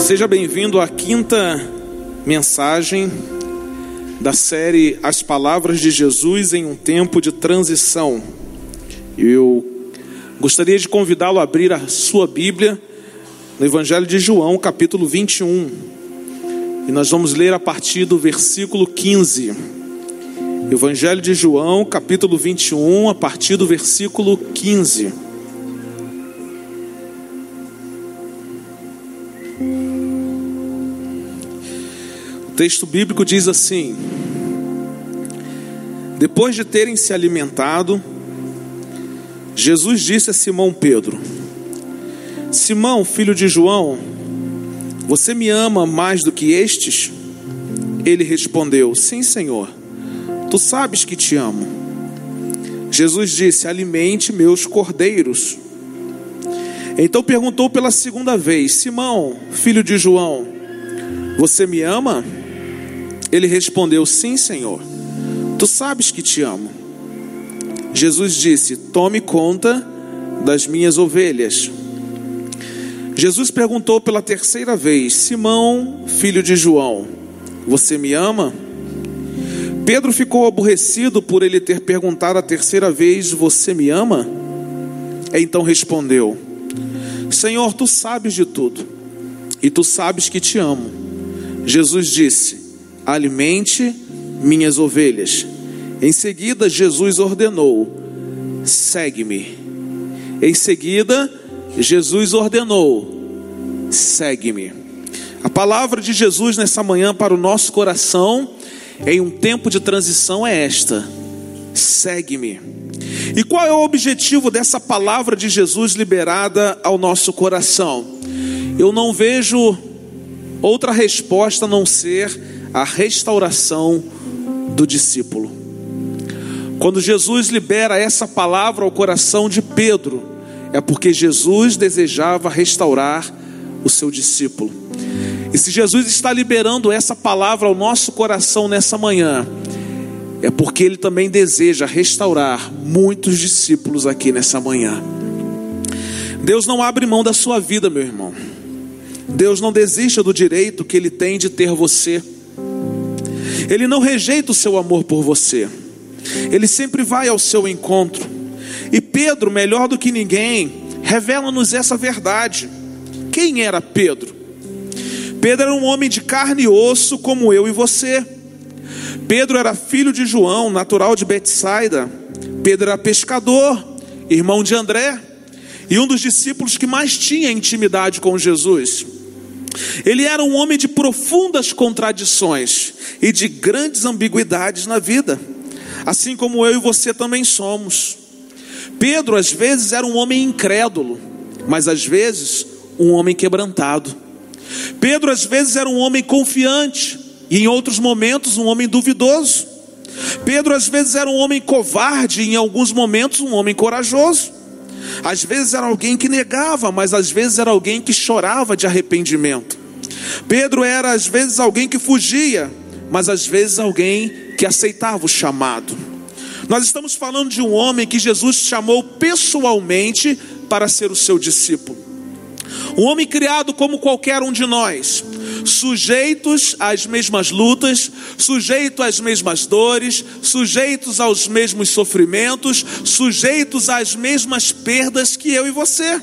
Seja bem-vindo à quinta mensagem da série As Palavras de Jesus em um Tempo de Transição. Eu gostaria de convidá-lo a abrir a sua Bíblia no Evangelho de João, capítulo 21. E nós vamos ler a partir do versículo 15. Evangelho de João, capítulo 21, a partir do versículo 15. Texto bíblico diz assim: Depois de terem se alimentado, Jesus disse a Simão Pedro: Simão, filho de João, você me ama mais do que estes? Ele respondeu: Sim, Senhor, tu sabes que te amo. Jesus disse: Alimente meus cordeiros. Então perguntou pela segunda vez: Simão, filho de João, você me ama? Ele respondeu: Sim, Senhor, tu sabes que te amo. Jesus disse: Tome conta das minhas ovelhas. Jesus perguntou pela terceira vez: Simão, filho de João, você me ama? Pedro ficou aborrecido por ele ter perguntado a terceira vez: Você me ama? Então respondeu: Senhor, tu sabes de tudo, e tu sabes que te amo. Jesus disse: Alimente minhas ovelhas. Em seguida, Jesus ordenou: Segue-me. Em seguida, Jesus ordenou: Segue-me. A palavra de Jesus nessa manhã para o nosso coração, em um tempo de transição, é esta: Segue-me. E qual é o objetivo dessa palavra de Jesus liberada ao nosso coração? Eu não vejo outra resposta a não ser a restauração do discípulo. Quando Jesus libera essa palavra ao coração de Pedro, é porque Jesus desejava restaurar o seu discípulo. E se Jesus está liberando essa palavra ao nosso coração nessa manhã, é porque ele também deseja restaurar muitos discípulos aqui nessa manhã. Deus não abre mão da sua vida, meu irmão. Deus não desiste do direito que ele tem de ter você. Ele não rejeita o seu amor por você. Ele sempre vai ao seu encontro. E Pedro, melhor do que ninguém, revela-nos essa verdade. Quem era Pedro? Pedro era um homem de carne e osso, como eu e você. Pedro era filho de João, natural de Betsaida. Pedro era pescador, irmão de André, e um dos discípulos que mais tinha intimidade com Jesus. Ele era um homem de profundas contradições e de grandes ambiguidades na vida, assim como eu e você também somos. Pedro, às vezes, era um homem incrédulo, mas às vezes, um homem quebrantado. Pedro, às vezes, era um homem confiante, e em outros momentos, um homem duvidoso. Pedro, às vezes, era um homem covarde, e em alguns momentos, um homem corajoso. Às vezes era alguém que negava, mas às vezes era alguém que chorava de arrependimento. Pedro era às vezes alguém que fugia, mas às vezes alguém que aceitava o chamado. Nós estamos falando de um homem que Jesus chamou pessoalmente para ser o seu discípulo. Um homem criado como qualquer um de nós, sujeitos às mesmas lutas, sujeitos às mesmas dores, sujeitos aos mesmos sofrimentos, sujeitos às mesmas perdas que eu e você.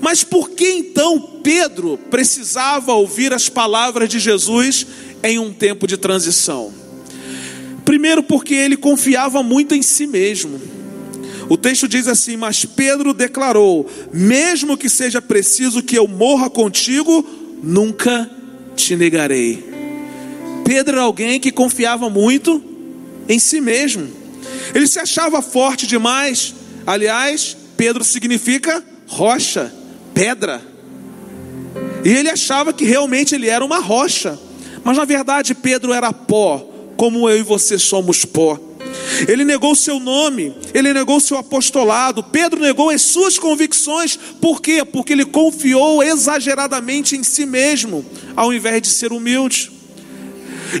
Mas por que então Pedro precisava ouvir as palavras de Jesus em um tempo de transição? Primeiro, porque ele confiava muito em si mesmo. O texto diz assim: Mas Pedro declarou: Mesmo que seja preciso que eu morra contigo, nunca te negarei. Pedro era alguém que confiava muito em si mesmo. Ele se achava forte demais. Aliás, Pedro significa rocha, pedra. E ele achava que realmente ele era uma rocha. Mas na verdade, Pedro era pó, como eu e você somos pó. Ele negou seu nome, ele negou seu apostolado. Pedro negou as suas convicções. Por quê? Porque ele confiou exageradamente em si mesmo, ao invés de ser humilde.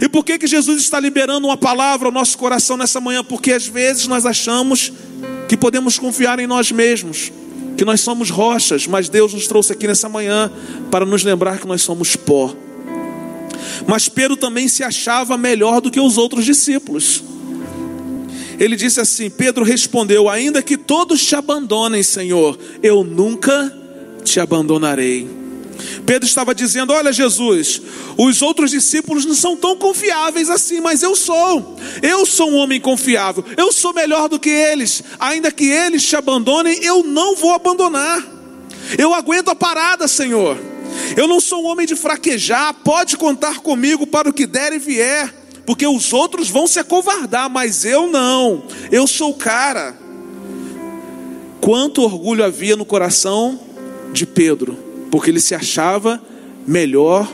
E por que, que Jesus está liberando uma palavra ao nosso coração nessa manhã? Porque às vezes nós achamos que podemos confiar em nós mesmos. que nós somos rochas, mas Deus nos trouxe aqui nessa manhã para nos lembrar que nós somos pó. Mas Pedro também se achava melhor do que os outros discípulos. Ele disse assim: Pedro respondeu: Ainda que todos te abandonem, Senhor, eu nunca te abandonarei. Pedro estava dizendo: Olha, Jesus, os outros discípulos não são tão confiáveis assim, mas eu sou. Eu sou um homem confiável. Eu sou melhor do que eles. Ainda que eles te abandonem, eu não vou abandonar. Eu aguento a parada, Senhor. Eu não sou um homem de fraquejar. Pode contar comigo para o que der e vier, porque os outros vão se acovardar, mas eu não. Eu sou o cara. Quanto orgulho havia no coração de Pedro porque ele se achava melhor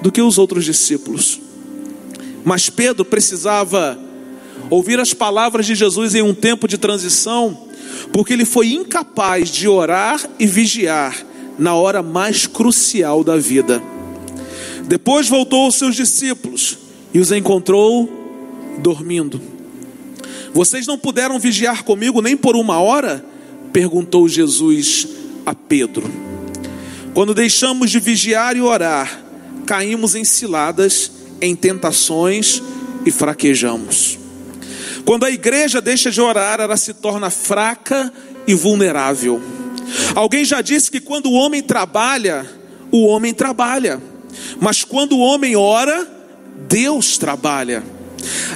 do que os outros discípulos. Mas Pedro precisava ouvir as palavras de Jesus em um tempo de transição, porque ele foi incapaz de orar e vigiar na hora mais crucial da vida. Depois voltou aos seus discípulos e os encontrou dormindo. Vocês não puderam vigiar comigo nem por uma hora? perguntou Jesus a Pedro. Quando deixamos de vigiar e orar, caímos em ciladas, em tentações e fraquejamos. Quando a igreja deixa de orar, ela se torna fraca e vulnerável. Alguém já disse que quando o homem trabalha, o homem trabalha, mas quando o homem ora, Deus trabalha.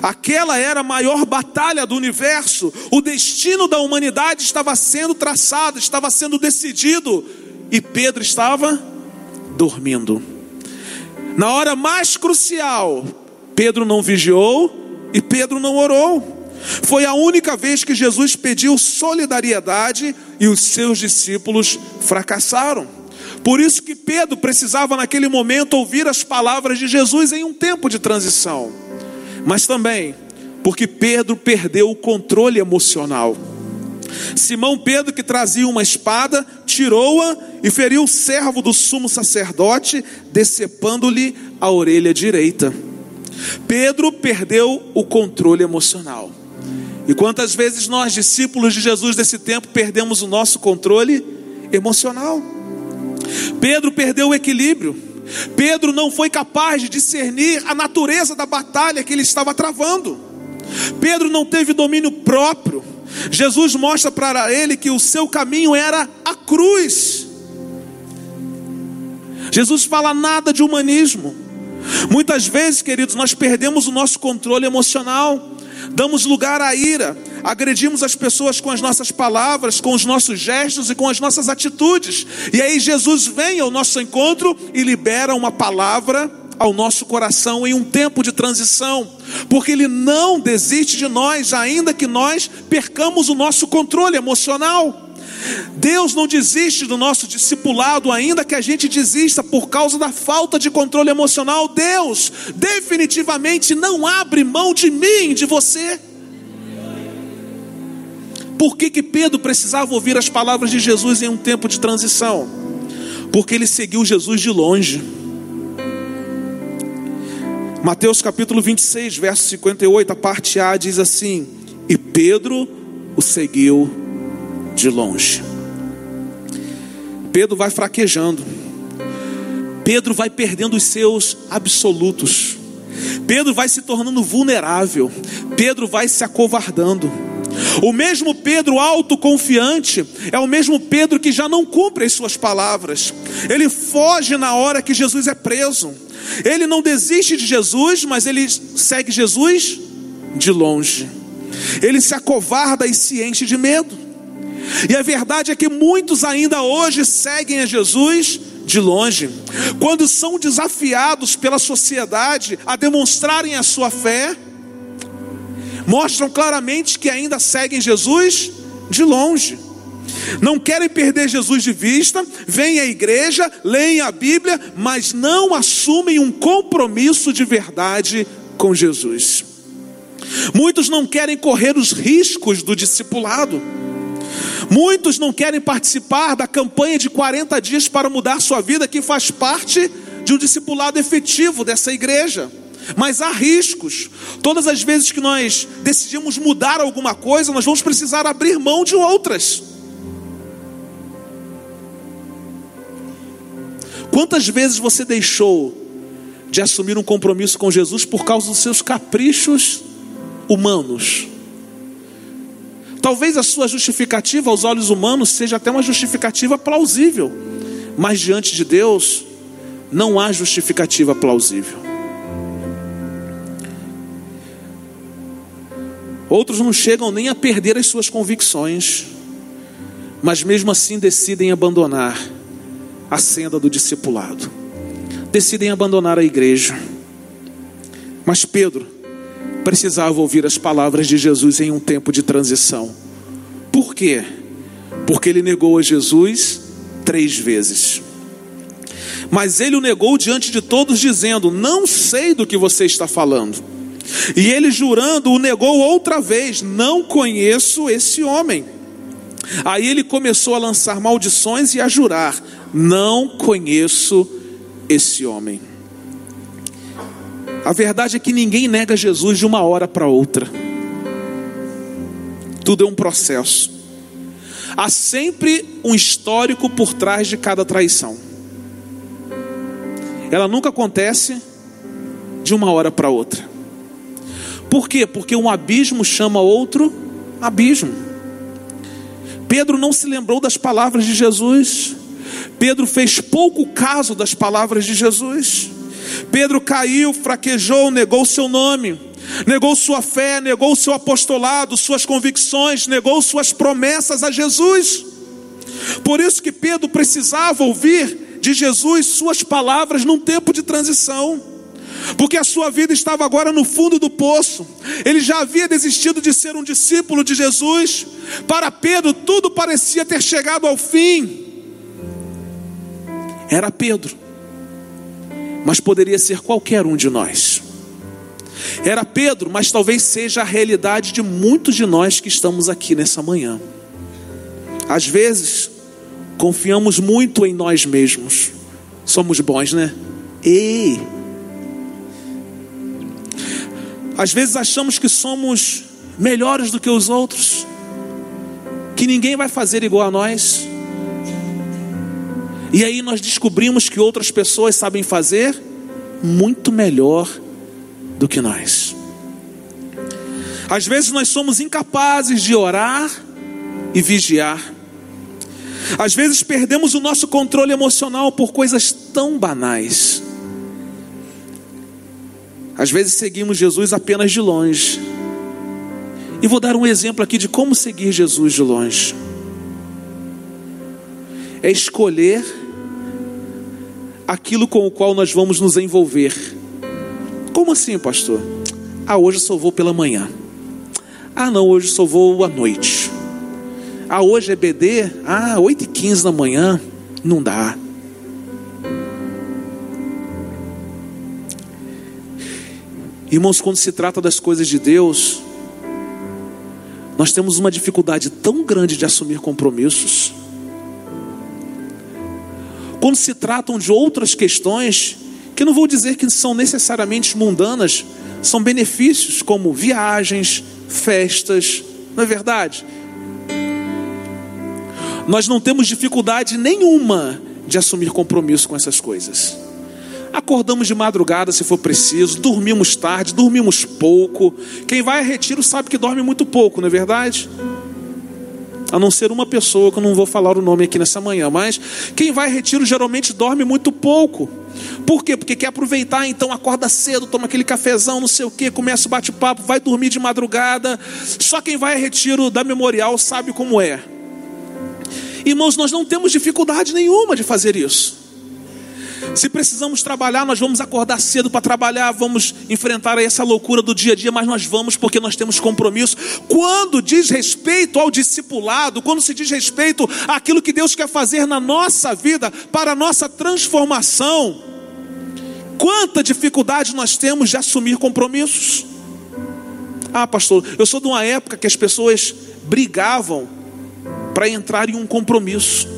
Aquela era a maior batalha do universo, o destino da humanidade estava sendo traçado, estava sendo decidido e Pedro estava dormindo. Na hora mais crucial, Pedro não vigiou e Pedro não orou. Foi a única vez que Jesus pediu solidariedade e os seus discípulos fracassaram. Por isso que Pedro precisava naquele momento ouvir as palavras de Jesus em um tempo de transição. Mas também porque Pedro perdeu o controle emocional. Simão Pedro, que trazia uma espada, tirou-a e feriu o servo do sumo sacerdote, decepando-lhe a orelha direita. Pedro perdeu o controle emocional. E quantas vezes nós, discípulos de Jesus desse tempo, perdemos o nosso controle emocional? Pedro perdeu o equilíbrio. Pedro não foi capaz de discernir a natureza da batalha que ele estava travando. Pedro não teve domínio próprio. Jesus mostra para ele que o seu caminho era a cruz. Jesus fala nada de humanismo. Muitas vezes, queridos, nós perdemos o nosso controle emocional, damos lugar à ira, agredimos as pessoas com as nossas palavras, com os nossos gestos e com as nossas atitudes. E aí Jesus vem ao nosso encontro e libera uma palavra ao nosso coração em um tempo de transição, porque Ele não desiste de nós, ainda que nós percamos o nosso controle emocional. Deus não desiste do nosso discipulado, ainda que a gente desista por causa da falta de controle emocional. Deus definitivamente não abre mão de mim, de você. Por que, que Pedro precisava ouvir as palavras de Jesus em um tempo de transição? Porque ele seguiu Jesus de longe. Mateus capítulo 26, verso 58, a parte A diz assim: E Pedro o seguiu de longe. Pedro vai fraquejando. Pedro vai perdendo os seus absolutos. Pedro vai se tornando vulnerável. Pedro vai se acovardando. O mesmo Pedro autoconfiante é o mesmo Pedro que já não cumpre as suas palavras. Ele foge na hora que Jesus é preso. Ele não desiste de Jesus, mas ele segue Jesus de longe. Ele se acovarda e se enche de medo. E a verdade é que muitos ainda hoje seguem a Jesus de longe. Quando são desafiados pela sociedade a demonstrarem a sua fé, mostram claramente que ainda seguem Jesus de longe. Não querem perder Jesus de vista, vêm à igreja, leem a Bíblia, mas não assumem um compromisso de verdade com Jesus. Muitos não querem correr os riscos do discipulado. Muitos não querem participar da campanha de 40 dias para mudar sua vida, que faz parte de um discipulado efetivo dessa igreja. Mas há riscos. Todas as vezes que nós decidimos mudar alguma coisa, nós vamos precisar abrir mão de outras. Quantas vezes você deixou de assumir um compromisso com Jesus por causa dos seus caprichos humanos? Talvez a sua justificativa aos olhos humanos seja até uma justificativa plausível, mas diante de Deus não há justificativa plausível. Outros não chegam nem a perder as suas convicções, mas mesmo assim decidem abandonar a senda do discipulado, decidem abandonar a igreja. Mas Pedro precisava ouvir as palavras de Jesus em um tempo de transição. Por quê? Porque ele negou a Jesus três vezes. Mas ele o negou diante de todos, dizendo: Não sei do que você está falando. E ele, jurando, o negou outra vez: Não conheço esse homem. Aí ele começou a lançar maldições e a jurar: Não conheço esse homem. A verdade é que ninguém nega Jesus de uma hora para outra. Tudo é um processo. Há sempre um histórico por trás de cada traição. Ela nunca acontece de uma hora para outra. Por quê? Porque um abismo chama outro abismo. Pedro não se lembrou das palavras de Jesus. Pedro fez pouco caso das palavras de Jesus. Pedro caiu, fraquejou, negou seu nome, negou sua fé, negou seu apostolado, suas convicções, negou suas promessas a Jesus. Por isso que Pedro precisava ouvir de Jesus suas palavras num tempo de transição porque a sua vida estava agora no fundo do poço. Ele já havia desistido de ser um discípulo de Jesus. Para Pedro, tudo parecia ter chegado ao fim. Era Pedro, mas poderia ser qualquer um de nós. Era Pedro, mas talvez seja a realidade de muitos de nós que estamos aqui nessa manhã. Às vezes, confiamos muito em nós mesmos. Somos bons, né? Ei! Às vezes achamos que somos melhores do que os outros, que ninguém vai fazer igual a nós. E aí nós descobrimos que outras pessoas sabem fazer muito melhor do que nós. Às vezes nós somos incapazes de orar e vigiar. Às vezes perdemos o nosso controle emocional por coisas tão banais. Às vezes seguimos Jesus apenas de longe. E vou dar um exemplo aqui de como seguir Jesus de longe. É escolher aquilo com o qual nós vamos nos envolver. Como assim, pastor? Ah, hoje eu só vou pela manhã. Ah, não, hoje eu só vou à noite. Ah, hoje é BD? Ah, 8 e 15 da manhã? Não dá. Irmãos, quando se trata das coisas de Deus, nós temos uma dificuldade tão grande de assumir compromissos. Quando se tratam de outras questões, que não vou dizer que são necessariamente mundanas, são benefícios como viagens, festas, não é verdade? Nós não temos dificuldade nenhuma de assumir compromisso com essas coisas. Acordamos de madrugada se for preciso, dormimos tarde, dormimos pouco. Quem vai a retiro sabe que dorme muito pouco, não é verdade? A não ser uma pessoa que eu não vou falar o nome aqui nessa manhã, mas quem vai a retiro geralmente dorme muito pouco. Por quê? Porque quer aproveitar, então acorda cedo, toma aquele cafezão, não sei o que, começa o bate-papo, vai dormir de madrugada. Só quem vai a retiro da memorial sabe como é. Irmãos, nós não temos dificuldade nenhuma de fazer isso. Se precisamos trabalhar, nós vamos acordar cedo para trabalhar, vamos enfrentar essa loucura do dia a dia, mas nós vamos porque nós temos compromisso. Quando diz respeito ao discipulado, quando se diz respeito àquilo que Deus quer fazer na nossa vida, para a nossa transformação, quanta dificuldade nós temos de assumir compromissos. Ah, pastor, eu sou de uma época que as pessoas brigavam para entrar em um compromisso.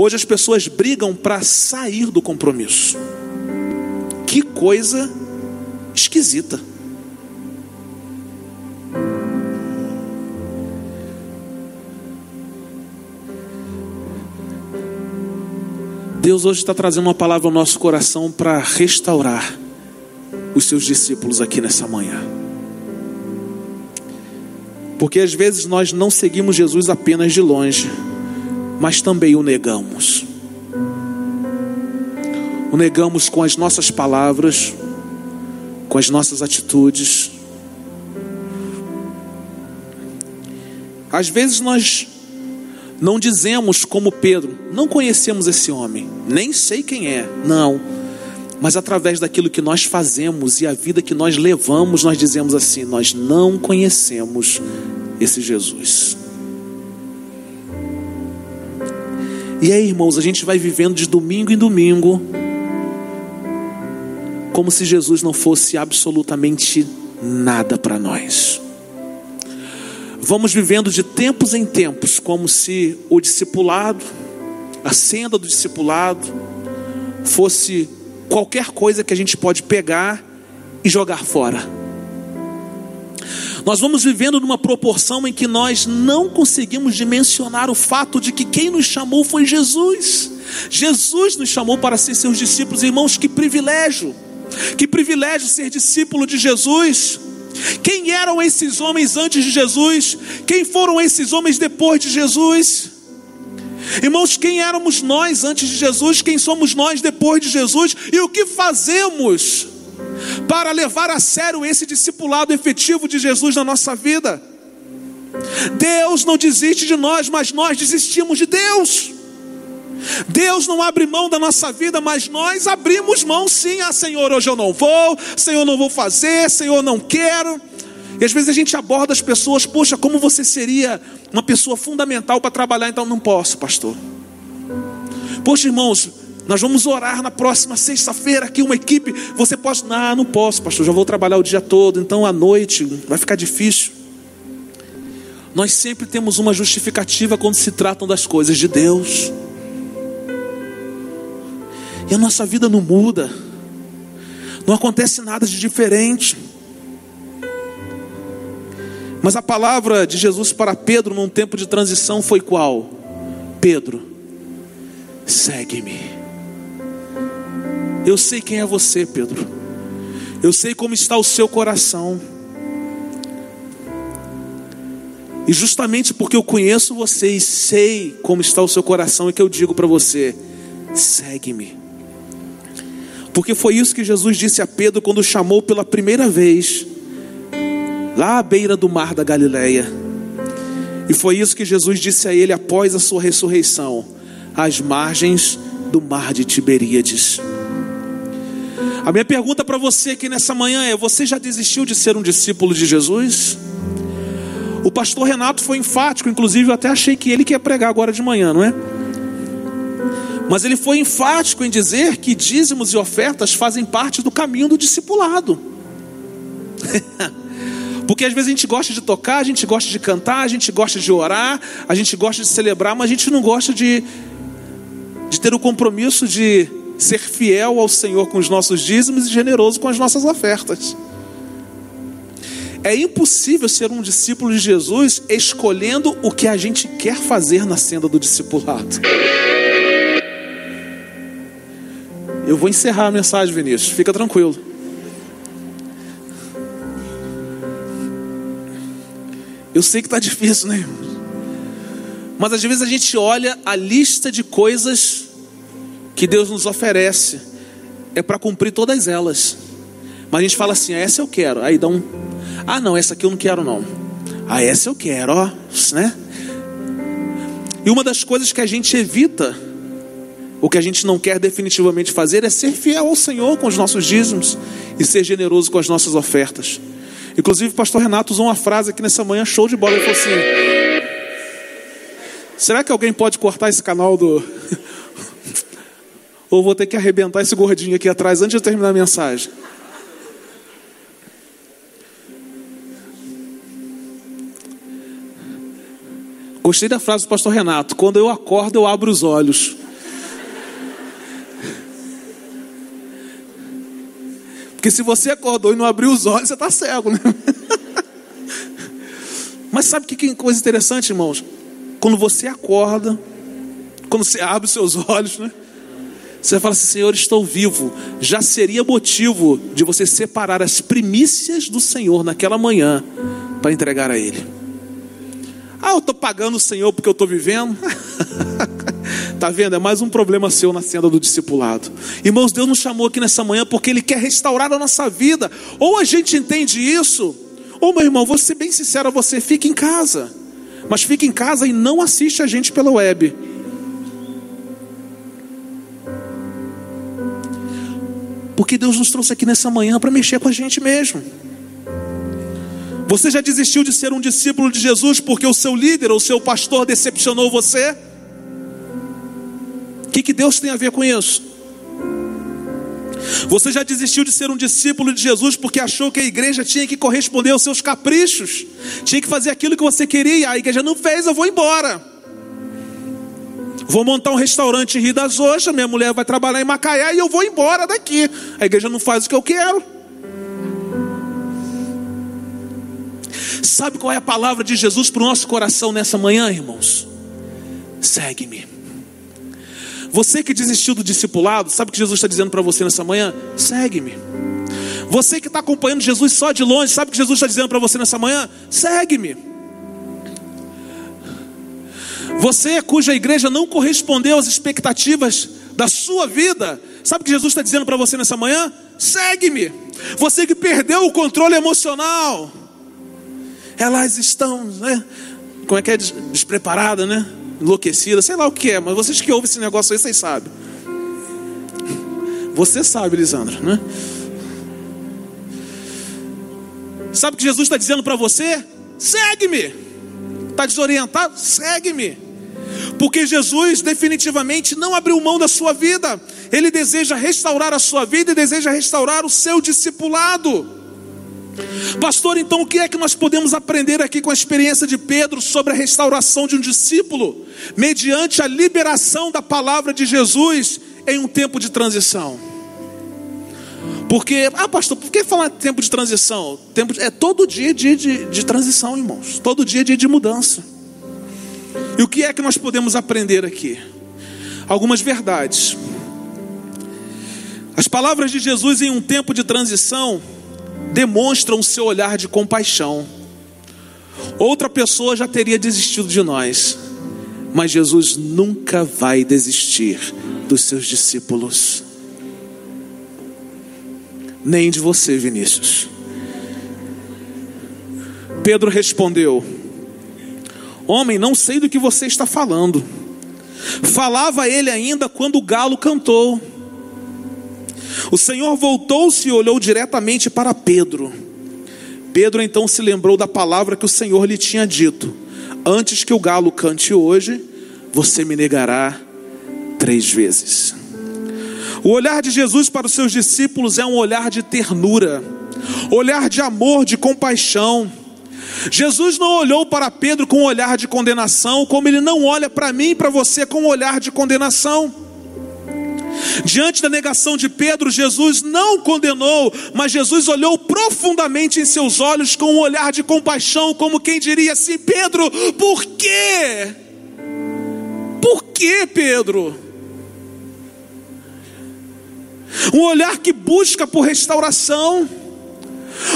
Hoje as pessoas brigam para sair do compromisso. Que coisa esquisita. Deus hoje está trazendo uma palavra ao nosso coração para restaurar os seus discípulos aqui nessa manhã. Porque às vezes nós não seguimos Jesus apenas de longe, mas também o negamos. O negamos com as nossas palavras, com as nossas atitudes. Às vezes nós não dizemos como Pedro, não conhecemos esse homem, nem sei quem é, não. Mas através daquilo que nós fazemos e a vida que nós levamos, nós dizemos assim: nós não conhecemos esse Jesus. E aí, irmãos, a gente vai vivendo de domingo em domingo, como se Jesus não fosse absolutamente nada para nós. Vamos vivendo de tempos em tempos, como se o discipulado, a senda do discipulado, fosse qualquer coisa que a gente pode pegar e jogar fora. Nós vamos vivendo numa proporção em que nós não conseguimos dimensionar o fato de que quem nos chamou foi Jesus. Jesus nos chamou para ser seus discípulos, irmãos, que privilégio! Que privilégio ser discípulo de Jesus. Quem eram esses homens antes de Jesus? Quem foram esses homens depois de Jesus? Irmãos, quem éramos nós antes de Jesus? Quem somos nós depois de Jesus? E o que fazemos para levar a sério esse discipulado efetivo de Jesus na nossa vida? Deus não desiste de nós, mas nós desistimos de Deus. Deus não abre mão da nossa vida, mas nós abrimos mão sim. Ah, Senhor, hoje eu não vou, Senhor, não vou fazer, Senhor, não quero. E às vezes a gente aborda as pessoas, poxa, como você seria uma pessoa fundamental para trabalhar, então não posso, pastor. Poxa, irmãos, nós vamos orar na próxima sexta-feira aqui, uma equipe. Você pode? Não, não posso, pastor. Já vou trabalhar o dia todo, então à noite vai ficar difícil. Nós sempre temos uma justificativa quando se tratam das coisas de Deus. E a nossa vida não muda. Não acontece nada de diferente. Mas a palavra de Jesus para Pedro num tempo de transição foi qual? Pedro, segue-me. Eu sei quem é você, Pedro. Eu sei como está o seu coração. E justamente porque eu conheço você e sei como está o seu coração, é que eu digo para você: segue-me. Porque foi isso que Jesus disse a Pedro quando chamou pela primeira vez, lá à beira do mar da Galileia. E foi isso que Jesus disse a ele após a sua ressurreição, às margens do mar de Tiberíades. A minha pergunta para você aqui nessa manhã é: você já desistiu de ser um discípulo de Jesus? O pastor Renato foi enfático, inclusive eu até achei que ele que ia pregar agora de manhã, não é? Mas ele foi enfático em dizer que dízimos e ofertas fazem parte do caminho do discipulado. Porque às vezes a gente gosta de tocar, a gente gosta de cantar, a gente gosta de orar, a gente gosta de celebrar, mas a gente não gosta de, de ter o compromisso de ser fiel ao Senhor com os nossos dízimos e generoso com as nossas ofertas. É impossível ser um discípulo de Jesus escolhendo o que a gente quer fazer na senda do discipulado. Eu vou encerrar a mensagem, Vinícius. Fica tranquilo. Eu sei que está difícil, né? Mas às vezes a gente olha a lista de coisas que Deus nos oferece, é para cumprir todas elas. Mas a gente fala assim: ah, essa eu quero. Aí dá um. Ah, não, essa aqui eu não quero, não. Ah, essa eu quero, ó. Né? E uma das coisas que a gente evita o que a gente não quer definitivamente fazer é ser fiel ao Senhor com os nossos dízimos e ser generoso com as nossas ofertas. Inclusive, o pastor Renato usou uma frase aqui nessa manhã, show de bola. Ele falou assim: Será que alguém pode cortar esse canal do. Ou vou ter que arrebentar esse gordinho aqui atrás antes de terminar a mensagem? Gostei da frase do pastor Renato: Quando eu acordo, eu abro os olhos. Porque se você acordou e não abriu os olhos, você está cego, né? Mas sabe que, que coisa interessante, irmãos? Quando você acorda, quando você abre os seus olhos, né? Você fala assim, Senhor, estou vivo. Já seria motivo de você separar as primícias do Senhor naquela manhã para entregar a Ele. Ah, eu estou pagando o Senhor porque eu estou vivendo. Tá vendo? É mais um problema seu na senda do discipulado. Irmãos, Deus nos chamou aqui nessa manhã porque Ele quer restaurar a nossa vida. Ou a gente entende isso, ou meu irmão, vou ser bem sincero a você, fique em casa. Mas fique em casa e não assiste a gente pela web. Porque Deus nos trouxe aqui nessa manhã para mexer com a gente mesmo. Você já desistiu de ser um discípulo de Jesus porque o seu líder ou o seu pastor decepcionou você? O que, que Deus tem a ver com isso? Você já desistiu de ser um discípulo de Jesus porque achou que a igreja tinha que corresponder aos seus caprichos, tinha que fazer aquilo que você queria, a igreja não fez, eu vou embora. Vou montar um restaurante em Rio das Ostras, minha mulher vai trabalhar em Macaé e eu vou embora daqui. A igreja não faz o que eu quero. Sabe qual é a palavra de Jesus para o nosso coração nessa manhã, irmãos? Segue-me. Você que desistiu do discipulado, sabe o que Jesus está dizendo para você nessa manhã? Segue-me. Você que está acompanhando Jesus só de longe, sabe o que Jesus está dizendo para você nessa manhã? Segue-me. Você cuja igreja não correspondeu às expectativas da sua vida, sabe o que Jesus está dizendo para você nessa manhã? Segue-me. Você que perdeu o controle emocional, elas estão, né? Como é que é? Despreparada, né? Enlouquecida, sei lá o que é, mas vocês que ouvem esse negócio aí, vocês sabem. Você sabe, Lisandra, né? Sabe o que Jesus está dizendo para você? Segue-me. Está desorientado? Segue-me. Porque Jesus definitivamente não abriu mão da sua vida. Ele deseja restaurar a sua vida e deseja restaurar o seu discipulado. Pastor, então o que é que nós podemos aprender aqui com a experiência de Pedro sobre a restauração de um discípulo, mediante a liberação da palavra de Jesus em um tempo de transição? Porque, ah, pastor, por que falar tempo de transição? Tempo de, é todo dia de, de, de transição, irmãos. Todo dia dia de mudança. E o que é que nós podemos aprender aqui? Algumas verdades. As palavras de Jesus em um tempo de transição demonstram o seu olhar de compaixão. Outra pessoa já teria desistido de nós, mas Jesus nunca vai desistir dos seus discípulos, nem de você, Vinícius. Pedro respondeu: Homem, não sei do que você está falando. Falava ele ainda quando o galo cantou. O Senhor voltou-se e olhou diretamente para Pedro. Pedro então se lembrou da palavra que o Senhor lhe tinha dito: Antes que o galo cante hoje, você me negará três vezes. O olhar de Jesus para os seus discípulos é um olhar de ternura, olhar de amor, de compaixão. Jesus não olhou para Pedro com um olhar de condenação, como ele não olha para mim e para você com um olhar de condenação. Diante da negação de Pedro, Jesus não condenou, mas Jesus olhou profundamente em seus olhos com um olhar de compaixão, como quem diria assim: Pedro, por quê? Por que, Pedro? Um olhar que busca por restauração.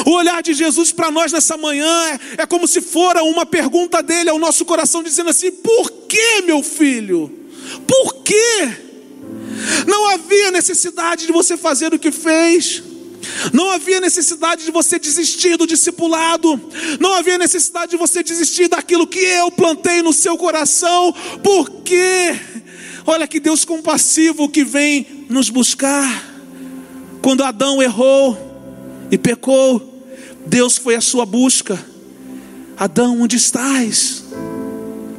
O olhar de Jesus para nós nessa manhã é, é, como se fora uma pergunta dele ao nosso coração, dizendo assim: Por que, meu filho? Por quê? Não havia necessidade de você fazer o que fez. Não havia necessidade de você desistir do discipulado. Não havia necessidade de você desistir daquilo que eu plantei no seu coração. Porque, olha que Deus compassivo que vem nos buscar. Quando Adão errou e pecou, Deus foi à sua busca. Adão, onde estás?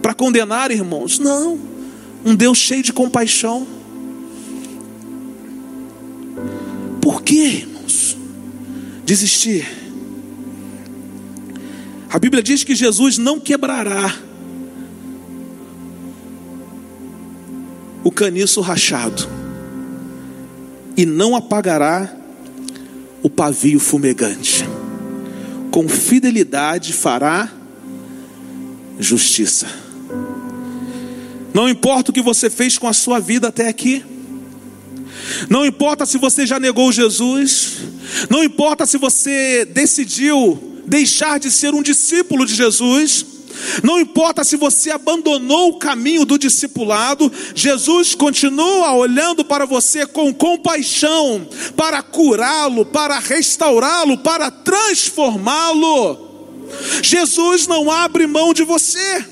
Para condenar, irmãos? Não. Um Deus cheio de compaixão. Por que, irmãos? Desistir. A Bíblia diz que Jesus não quebrará o caniço rachado e não apagará o pavio fumegante. Com fidelidade fará justiça. Não importa o que você fez com a sua vida até aqui. Não importa se você já negou Jesus, não importa se você decidiu deixar de ser um discípulo de Jesus, não importa se você abandonou o caminho do discipulado, Jesus continua olhando para você com compaixão, para curá-lo, para restaurá-lo, para transformá-lo. Jesus não abre mão de você,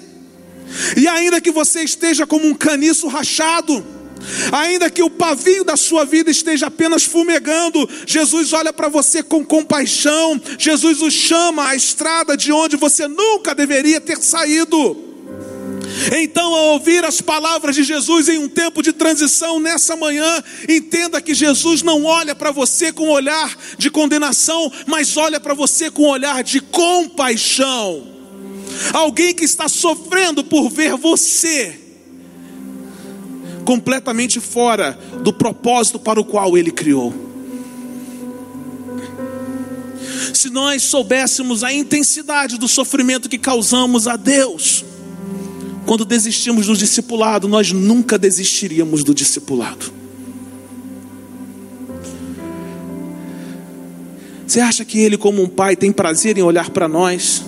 e ainda que você esteja como um caniço rachado, Ainda que o pavio da sua vida esteja apenas fumegando, Jesus olha para você com compaixão, Jesus o chama à estrada de onde você nunca deveria ter saído. Então, ao ouvir as palavras de Jesus em um tempo de transição nessa manhã, entenda que Jesus não olha para você com um olhar de condenação, mas olha para você com um olhar de compaixão. Alguém que está sofrendo por ver você completamente fora do propósito para o qual ele criou. Se nós soubéssemos a intensidade do sofrimento que causamos a Deus, quando desistimos do discipulado, nós nunca desistiríamos do discipulado. Você acha que Ele, como um pai, tem prazer em olhar para nós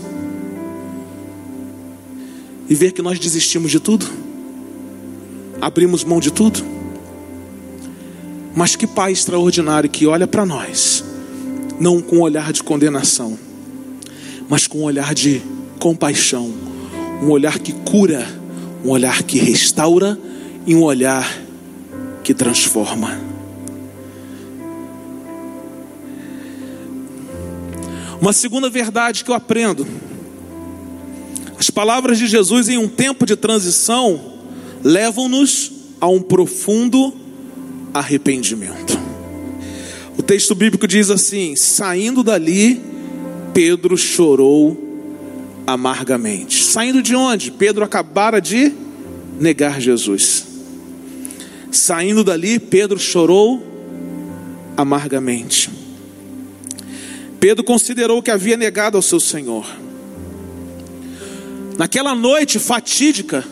e ver que nós desistimos de tudo? Abrimos mão de tudo. Mas que Pai extraordinário que olha para nós, não com um olhar de condenação, mas com um olhar de compaixão, um olhar que cura, um olhar que restaura e um olhar que transforma. Uma segunda verdade que eu aprendo: as palavras de Jesus em um tempo de transição levam-nos a um profundo arrependimento. O texto bíblico diz assim: saindo dali, Pedro chorou amargamente. Saindo de onde? Pedro acabara de negar Jesus. Saindo dali, Pedro chorou amargamente. Pedro considerou que havia negado ao seu Senhor. Naquela noite fatídica,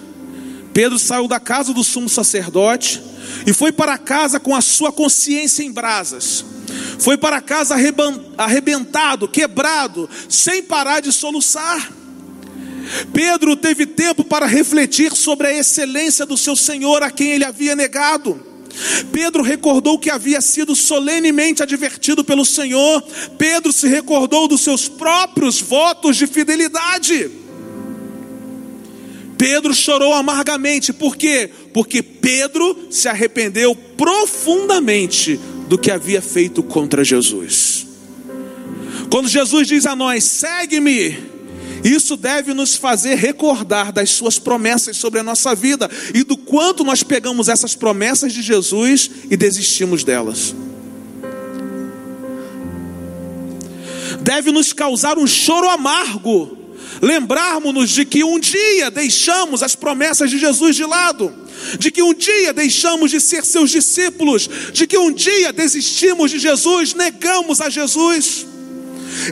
Pedro saiu da casa do sumo sacerdote e foi para casa com a sua consciência em brasas. Foi para casa arrebentado, quebrado, sem parar de soluçar. Pedro teve tempo para refletir sobre a excelência do seu Senhor a quem ele havia negado. Pedro recordou que havia sido solenemente advertido pelo Senhor. Pedro se recordou dos seus próprios votos de fidelidade. Pedro chorou amargamente, por quê? Porque Pedro se arrependeu profundamente do que havia feito contra Jesus. Quando Jesus diz a nós: segue-me, isso deve nos fazer recordar das suas promessas sobre a nossa vida e do quanto nós pegamos essas promessas de Jesus e desistimos delas. Deve nos causar um choro amargo lembrarmos-nos de que um dia deixamos as promessas de Jesus de lado, de que um dia deixamos de ser seus discípulos, de que um dia desistimos de Jesus, negamos a Jesus.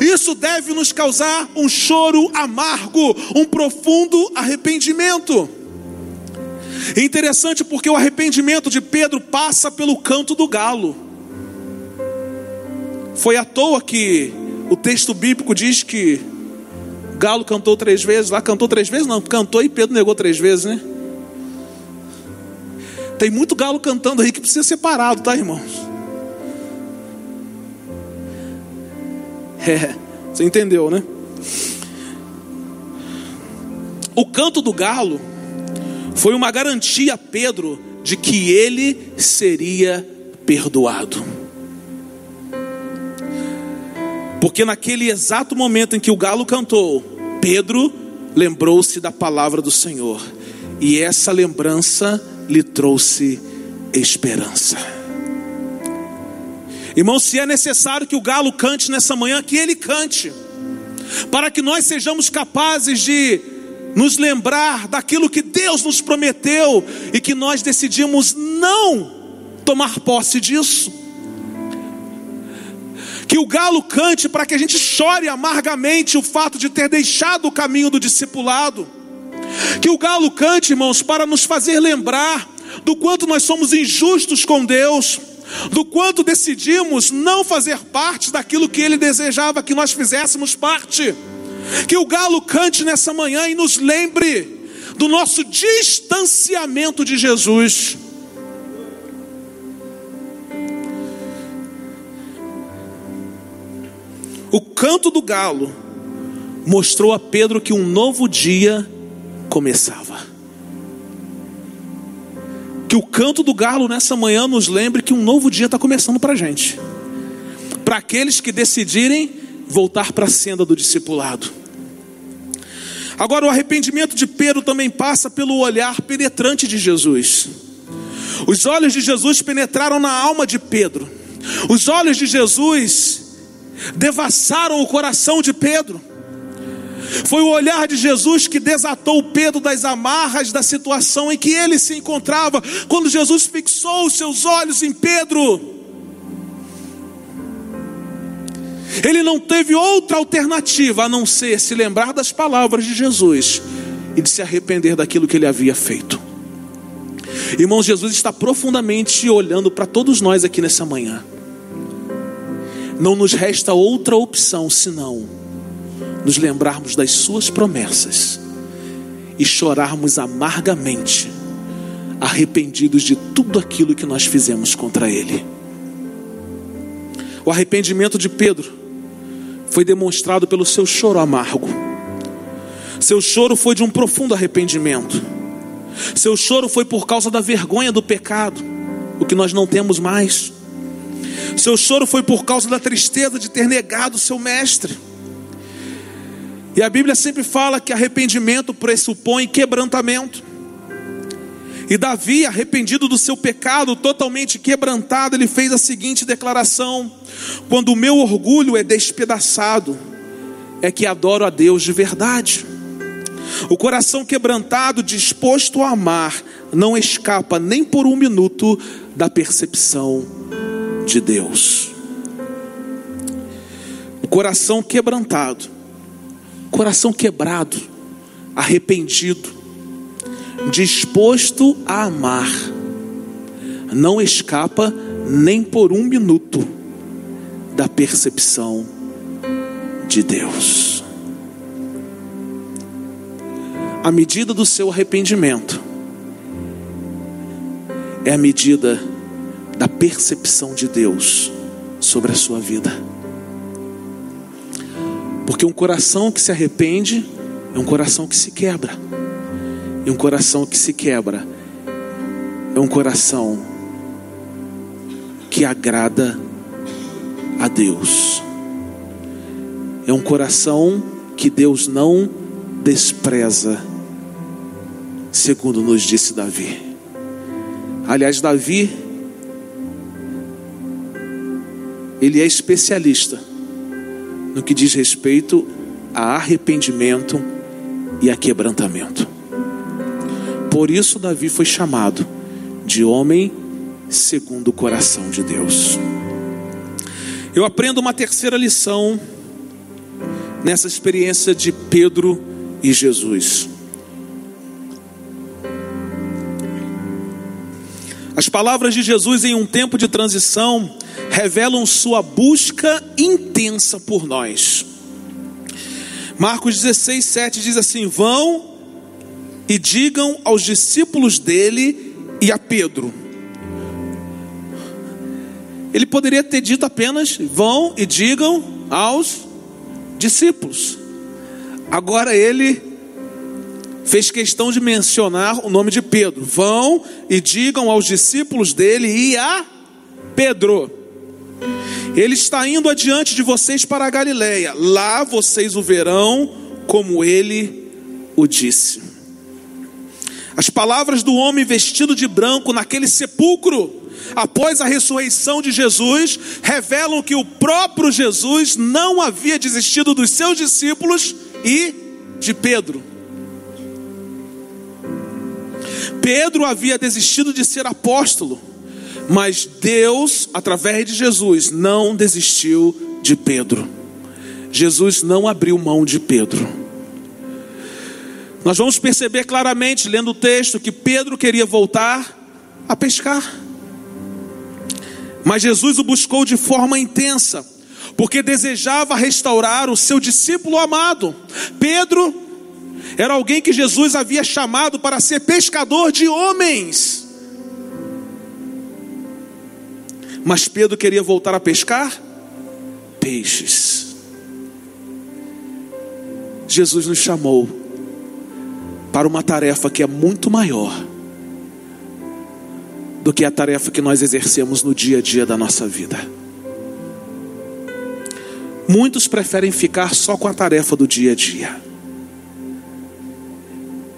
Isso deve nos causar um choro amargo, um profundo arrependimento. É interessante porque o arrependimento de Pedro passa pelo canto do galo. Foi à toa que o texto bíblico diz que Galo cantou três vezes, lá cantou três vezes, não, cantou e Pedro negou três vezes, né? Tem muito galo cantando aí que precisa ser parado, tá, irmãos? É, você entendeu, né? O canto do galo foi uma garantia a Pedro de que ele seria perdoado. Porque naquele exato momento em que o galo cantou, Pedro lembrou-se da palavra do Senhor, e essa lembrança lhe trouxe esperança. Irmão, se é necessário que o galo cante nessa manhã, que ele cante, para que nós sejamos capazes de nos lembrar daquilo que Deus nos prometeu e que nós decidimos não tomar posse disso que o galo cante para que a gente chore amargamente o fato de ter deixado o caminho do discipulado. Que o galo cante, irmãos, para nos fazer lembrar do quanto nós somos injustos com Deus, do quanto decidimos não fazer parte daquilo que Ele desejava que nós fizéssemos parte. Que o galo cante nessa manhã e nos lembre do nosso distanciamento de Jesus. O canto do galo mostrou a Pedro que um novo dia começava. Que o canto do galo nessa manhã nos lembre que um novo dia está começando para a gente. Para aqueles que decidirem voltar para a senda do discipulado. Agora, o arrependimento de Pedro também passa pelo olhar penetrante de Jesus. Os olhos de Jesus penetraram na alma de Pedro. Os olhos de Jesus devassaram o coração de Pedro. Foi o olhar de Jesus que desatou Pedro das amarras da situação em que ele se encontrava. Quando Jesus fixou os seus olhos em Pedro, ele não teve outra alternativa a não ser se lembrar das palavras de Jesus e de se arrepender daquilo que ele havia feito. Irmãos, Jesus está profundamente olhando para todos nós aqui nessa manhã. Não nos resta outra opção senão nos lembrarmos das Suas promessas e chorarmos amargamente, arrependidos de tudo aquilo que nós fizemos contra Ele. O arrependimento de Pedro foi demonstrado pelo seu choro amargo. Seu choro foi de um profundo arrependimento. Seu choro foi por causa da vergonha do pecado, o que nós não temos mais. Seu choro foi por causa da tristeza de ter negado seu mestre. E a Bíblia sempre fala que arrependimento pressupõe quebrantamento. E Davi, arrependido do seu pecado, totalmente quebrantado, ele fez a seguinte declaração: Quando o meu orgulho é despedaçado, é que adoro a Deus de verdade. O coração quebrantado, disposto a amar, não escapa nem por um minuto da percepção de Deus. O coração quebrantado coração quebrado, arrependido, disposto a amar, não escapa nem por um minuto da percepção de Deus. A medida do seu arrependimento é a medida da percepção de Deus sobre a sua vida. Porque um coração que se arrepende é um coração que se quebra. E um coração que se quebra é um coração que agrada a Deus. É um coração que Deus não despreza, segundo nos disse Davi. Aliás, Davi, ele é especialista no que diz respeito a arrependimento e a quebrantamento. Por isso, Davi foi chamado de homem segundo o coração de Deus. Eu aprendo uma terceira lição nessa experiência de Pedro e Jesus. As palavras de Jesus em um tempo de transição revelam sua busca intensa por nós. Marcos 16, 7 diz assim: Vão e digam aos discípulos dele e a Pedro. Ele poderia ter dito apenas: Vão e digam aos discípulos. Agora ele fez questão de mencionar o nome de Pedro. Vão e digam aos discípulos dele e a Pedro. Ele está indo adiante de vocês para a Galileia. Lá vocês o verão como ele o disse. As palavras do homem vestido de branco naquele sepulcro, após a ressurreição de Jesus, revelam que o próprio Jesus não havia desistido dos seus discípulos e de Pedro. Pedro havia desistido de ser apóstolo. Mas Deus, através de Jesus, não desistiu de Pedro. Jesus não abriu mão de Pedro. Nós vamos perceber claramente, lendo o texto, que Pedro queria voltar a pescar. Mas Jesus o buscou de forma intensa, porque desejava restaurar o seu discípulo amado. Pedro era alguém que Jesus havia chamado para ser pescador de homens. Mas Pedro queria voltar a pescar peixes. Jesus nos chamou para uma tarefa que é muito maior do que a tarefa que nós exercemos no dia a dia da nossa vida. Muitos preferem ficar só com a tarefa do dia a dia.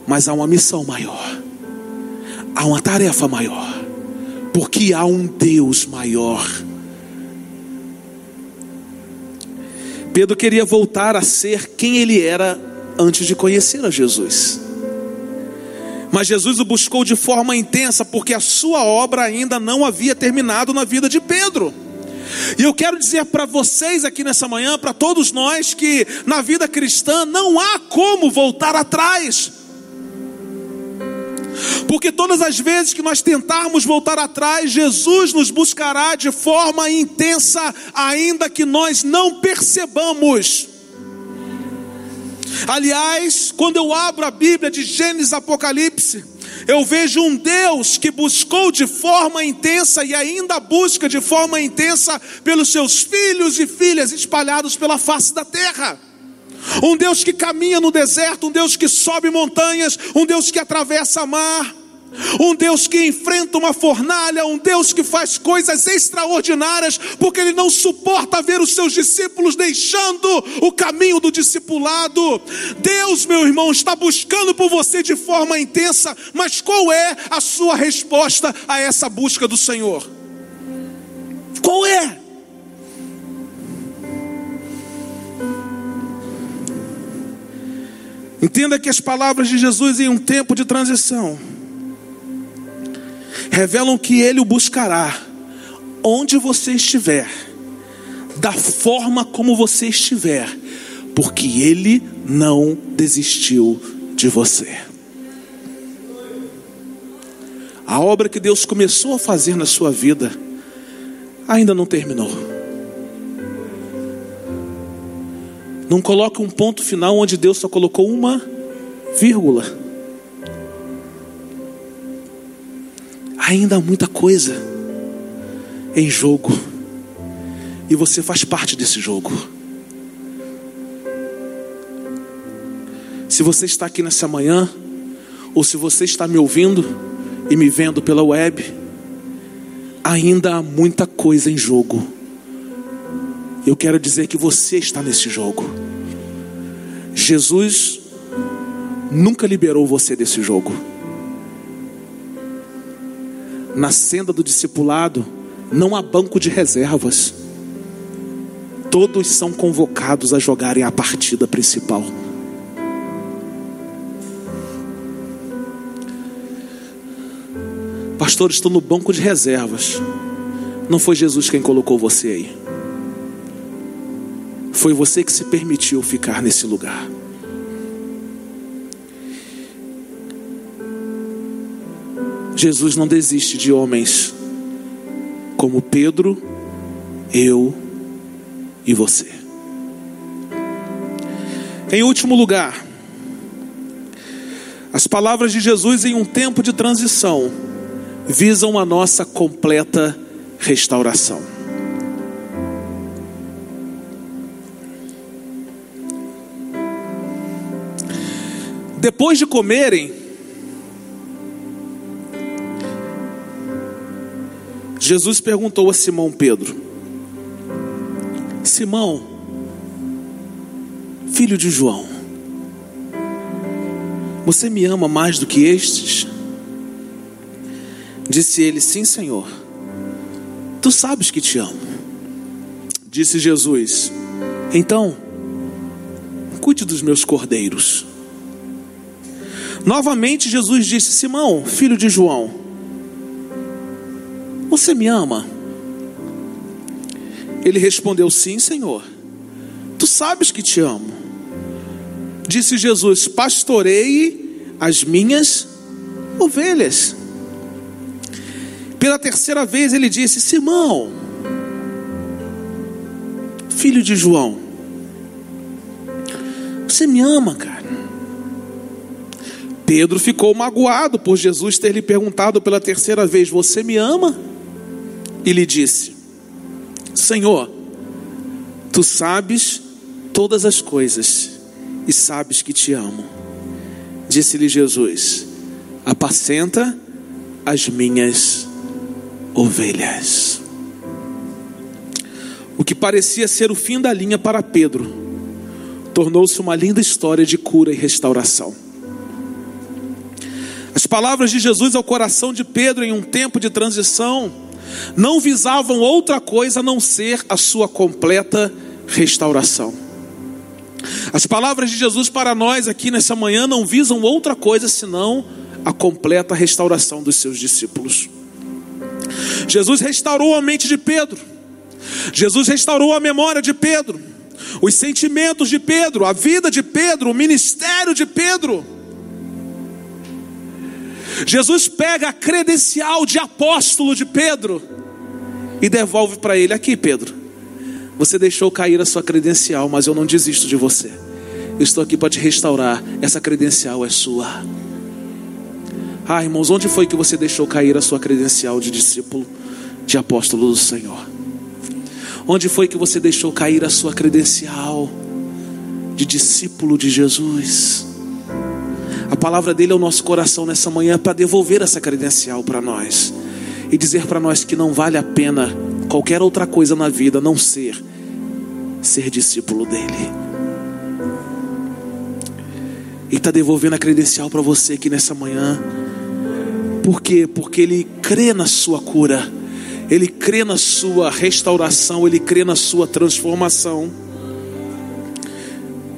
Mas há uma missão maior. Há uma tarefa maior. Porque há um Deus maior. Pedro queria voltar a ser quem ele era antes de conhecer a Jesus. Mas Jesus o buscou de forma intensa, porque a sua obra ainda não havia terminado na vida de Pedro. E eu quero dizer para vocês aqui nessa manhã, para todos nós, que na vida cristã não há como voltar atrás. Porque todas as vezes que nós tentarmos voltar atrás, Jesus nos buscará de forma intensa, ainda que nós não percebamos. Aliás, quando eu abro a Bíblia de Gênesis Apocalipse, eu vejo um Deus que buscou de forma intensa e ainda busca de forma intensa pelos seus filhos e filhas espalhados pela face da terra. Um Deus que caminha no deserto, um Deus que sobe montanhas, um Deus que atravessa mar um Deus que enfrenta uma fornalha, um Deus que faz coisas extraordinárias, porque Ele não suporta ver os seus discípulos deixando o caminho do discipulado. Deus, meu irmão, está buscando por você de forma intensa, mas qual é a sua resposta a essa busca do Senhor? Entenda que as palavras de Jesus em um tempo de transição revelam que Ele o buscará onde você estiver, da forma como você estiver, porque Ele não desistiu de você. A obra que Deus começou a fazer na sua vida ainda não terminou. Não coloque um ponto final onde Deus só colocou uma vírgula. ainda há muita coisa em jogo. E você faz parte desse jogo. Se você está aqui nessa manhã, ou se você está me ouvindo e me vendo pela web, ainda há muita coisa em jogo. Eu quero dizer que você está nesse jogo. Jesus nunca liberou você desse jogo na senda do discipulado, não há banco de reservas. Todos são convocados a jogarem a partida principal. Pastor, estou no banco de reservas. Não foi Jesus quem colocou você aí. Foi você que se permitiu ficar nesse lugar. Jesus não desiste de homens como Pedro, eu e você. Em último lugar, as palavras de Jesus em um tempo de transição visam a nossa completa restauração. Depois de comerem, Jesus perguntou a Simão Pedro: Simão, filho de João, você me ama mais do que estes? Disse ele: Sim, Senhor. Tu sabes que te amo. Disse Jesus: Então, cuide dos meus cordeiros. Novamente Jesus disse: Simão, filho de João, você me ama? Ele respondeu: Sim, Senhor. Tu sabes que te amo. Disse Jesus: Pastorei as minhas ovelhas. Pela terceira vez ele disse: Simão, filho de João, você me ama, cara. Pedro ficou magoado por Jesus ter lhe perguntado pela terceira vez: Você me ama? E lhe disse: Senhor, tu sabes todas as coisas e sabes que te amo. Disse-lhe Jesus: Apacenta as minhas ovelhas. O que parecia ser o fim da linha para Pedro, tornou-se uma linda história de cura e restauração. As palavras de Jesus ao coração de Pedro em um tempo de transição não visavam outra coisa a não ser a sua completa restauração. As palavras de Jesus para nós aqui nessa manhã não visam outra coisa senão a completa restauração dos seus discípulos. Jesus restaurou a mente de Pedro, Jesus restaurou a memória de Pedro, os sentimentos de Pedro, a vida de Pedro, o ministério de Pedro. Jesus pega a credencial de apóstolo de Pedro e devolve para ele: aqui, Pedro, você deixou cair a sua credencial, mas eu não desisto de você. Eu estou aqui para te restaurar. Essa credencial é sua. Ah, irmãos, onde foi que você deixou cair a sua credencial de discípulo, de apóstolo do Senhor? Onde foi que você deixou cair a sua credencial de discípulo de Jesus? A palavra dele é o nosso coração nessa manhã para devolver essa credencial para nós e dizer para nós que não vale a pena qualquer outra coisa na vida não ser ser discípulo dele. E está devolvendo a credencial para você aqui nessa manhã. Por quê? Porque ele crê na sua cura, ele crê na sua restauração, ele crê na sua transformação.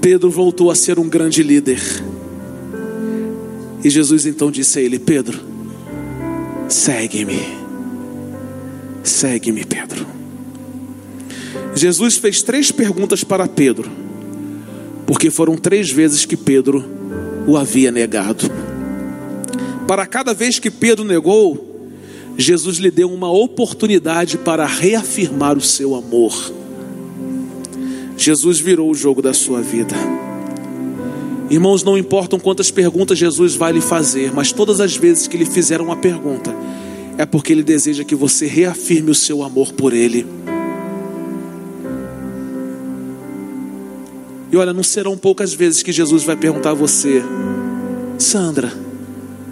Pedro voltou a ser um grande líder. E Jesus então disse a ele: Pedro, segue-me. Segue-me, Pedro. Jesus fez três perguntas para Pedro, porque foram três vezes que Pedro o havia negado. Para cada vez que Pedro negou, Jesus lhe deu uma oportunidade para reafirmar o seu amor. Jesus virou o jogo da sua vida. Irmãos, não importam quantas perguntas Jesus vai lhe fazer, mas todas as vezes que lhe fizer uma pergunta, é porque ele deseja que você reafirme o seu amor por ele. E olha, não serão poucas vezes que Jesus vai perguntar a você: Sandra,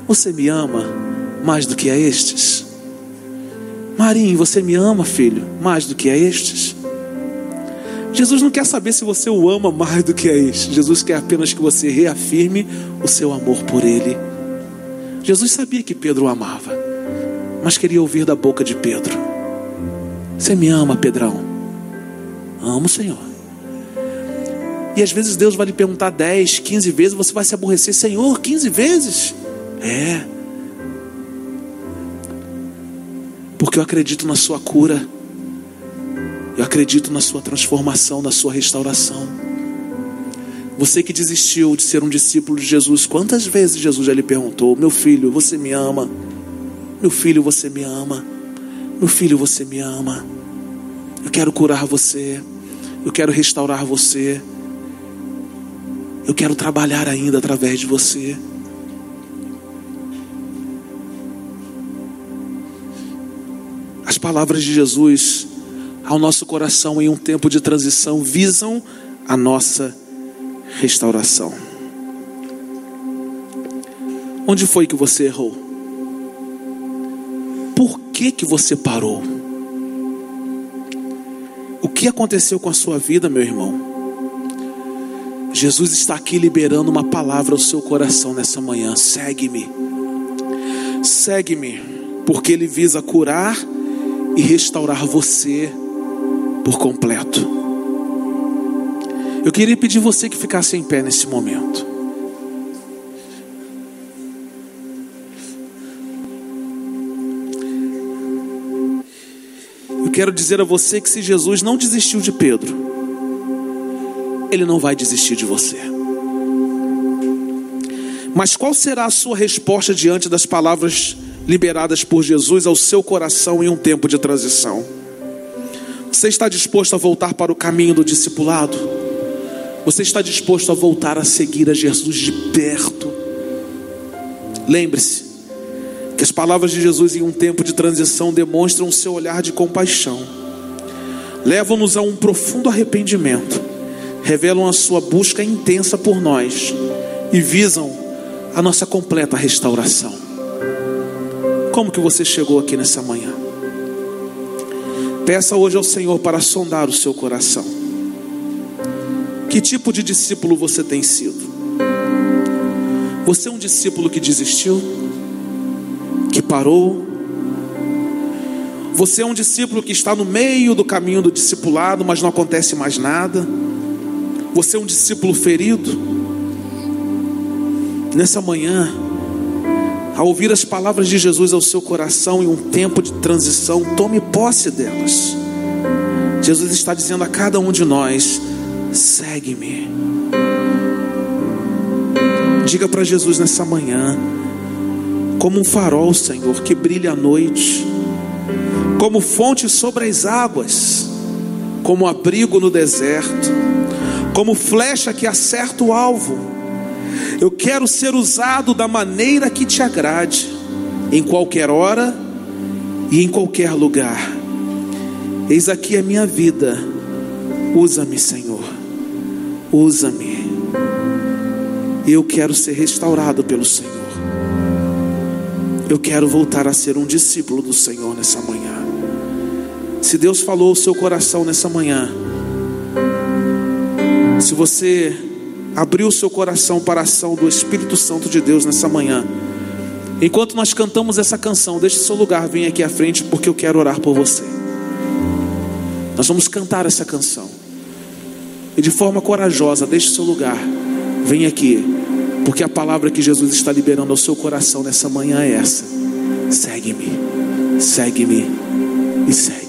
você me ama mais do que a estes? Marinho, você me ama, filho, mais do que a estes? Jesus não quer saber se você o ama mais do que a este. Jesus quer apenas que você reafirme o seu amor por ele. Jesus sabia que Pedro o amava, mas queria ouvir da boca de Pedro: Você me ama, Pedrão? Amo, Senhor. E às vezes Deus vai lhe perguntar 10, 15 vezes, você vai se aborrecer, Senhor, 15 vezes? É. Porque eu acredito na sua cura. Eu acredito na sua transformação, na sua restauração. Você que desistiu de ser um discípulo de Jesus, quantas vezes Jesus já lhe perguntou: Meu filho, você me ama? Meu filho, você me ama? Meu filho, você me ama? Eu quero curar você. Eu quero restaurar você. Eu quero trabalhar ainda através de você. As palavras de Jesus ao nosso coração em um tempo de transição visam a nossa restauração. Onde foi que você errou? Por que que você parou? O que aconteceu com a sua vida, meu irmão? Jesus está aqui liberando uma palavra ao seu coração nessa manhã. Segue-me. Segue-me, porque ele visa curar e restaurar você por completo. Eu queria pedir você que ficasse em pé nesse momento. Eu quero dizer a você que se Jesus não desistiu de Pedro, ele não vai desistir de você. Mas qual será a sua resposta diante das palavras liberadas por Jesus ao seu coração em um tempo de transição. Você está disposto a voltar para o caminho do discipulado? Você está disposto a voltar a seguir a Jesus de perto? Lembre-se que as palavras de Jesus em um tempo de transição demonstram o seu olhar de compaixão, levam-nos a um profundo arrependimento, revelam a sua busca intensa por nós e visam a nossa completa restauração. Como que você chegou aqui nessa manhã? Peça hoje ao Senhor para sondar o seu coração. Que tipo de discípulo você tem sido? Você é um discípulo que desistiu? Que parou? Você é um discípulo que está no meio do caminho do discipulado, mas não acontece mais nada? Você é um discípulo ferido? nessa manhã, ao ouvir as palavras de Jesus ao seu coração em um tempo de transição, tome posse delas. Jesus está dizendo a cada um de nós: segue-me. Diga para Jesus nessa manhã, como um farol, Senhor, que brilha à noite, como fonte sobre as águas, como abrigo no deserto, como flecha que acerta o alvo eu quero ser usado da maneira que te agrade, em qualquer hora e em qualquer lugar. Eis aqui a minha vida. Usa-me, Senhor. Usa-me. Eu quero ser restaurado pelo Senhor. Eu quero voltar a ser um discípulo do Senhor nessa manhã. Se Deus falou o seu coração nessa manhã, se você abriu o seu coração para a ação do Espírito Santo de Deus nessa manhã. Enquanto nós cantamos essa canção, deixe seu lugar, vem aqui à frente, porque eu quero orar por você. Nós vamos cantar essa canção. E de forma corajosa, deixe seu lugar, vem aqui, porque a palavra que Jesus está liberando ao seu coração nessa manhã é essa: segue-me, segue-me e segue.